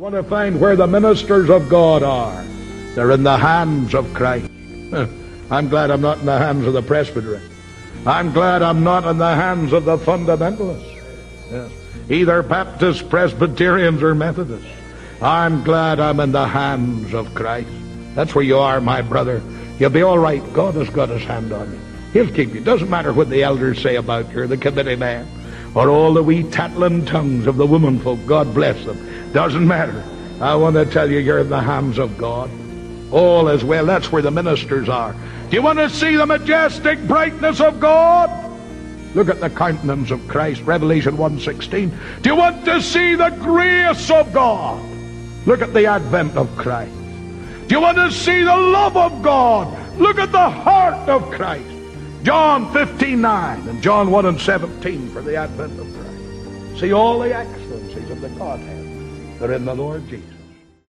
You want to find where the ministers of God are? They're in the hands of Christ. I'm glad I'm not in the hands of the presbytery. I'm glad I'm not in the hands of the fundamentalists. Yes. Either Baptists, Presbyterians, or Methodists. I'm glad I'm in the hands of Christ. That's where you are, my brother. You'll be all right. God has got his hand on you. He'll keep you. Doesn't matter what the elders say about you, or the committee man, or all the wee tattling tongues of the womenfolk. God bless them. Doesn't matter. I want to tell you, you're in the hands of God. All is well. That's where the ministers are. Do you want to see the majestic brightness of God? Look at the countenance of Christ, Revelation 1.16. Do you want to see the grace of God? Look at the advent of Christ. Do you want to see the love of God? Look at the heart of Christ. John 15, 9 and John 1 and 17 for the advent of Christ. See all the excellencies of the Godhead. They're in the Lord Jesus.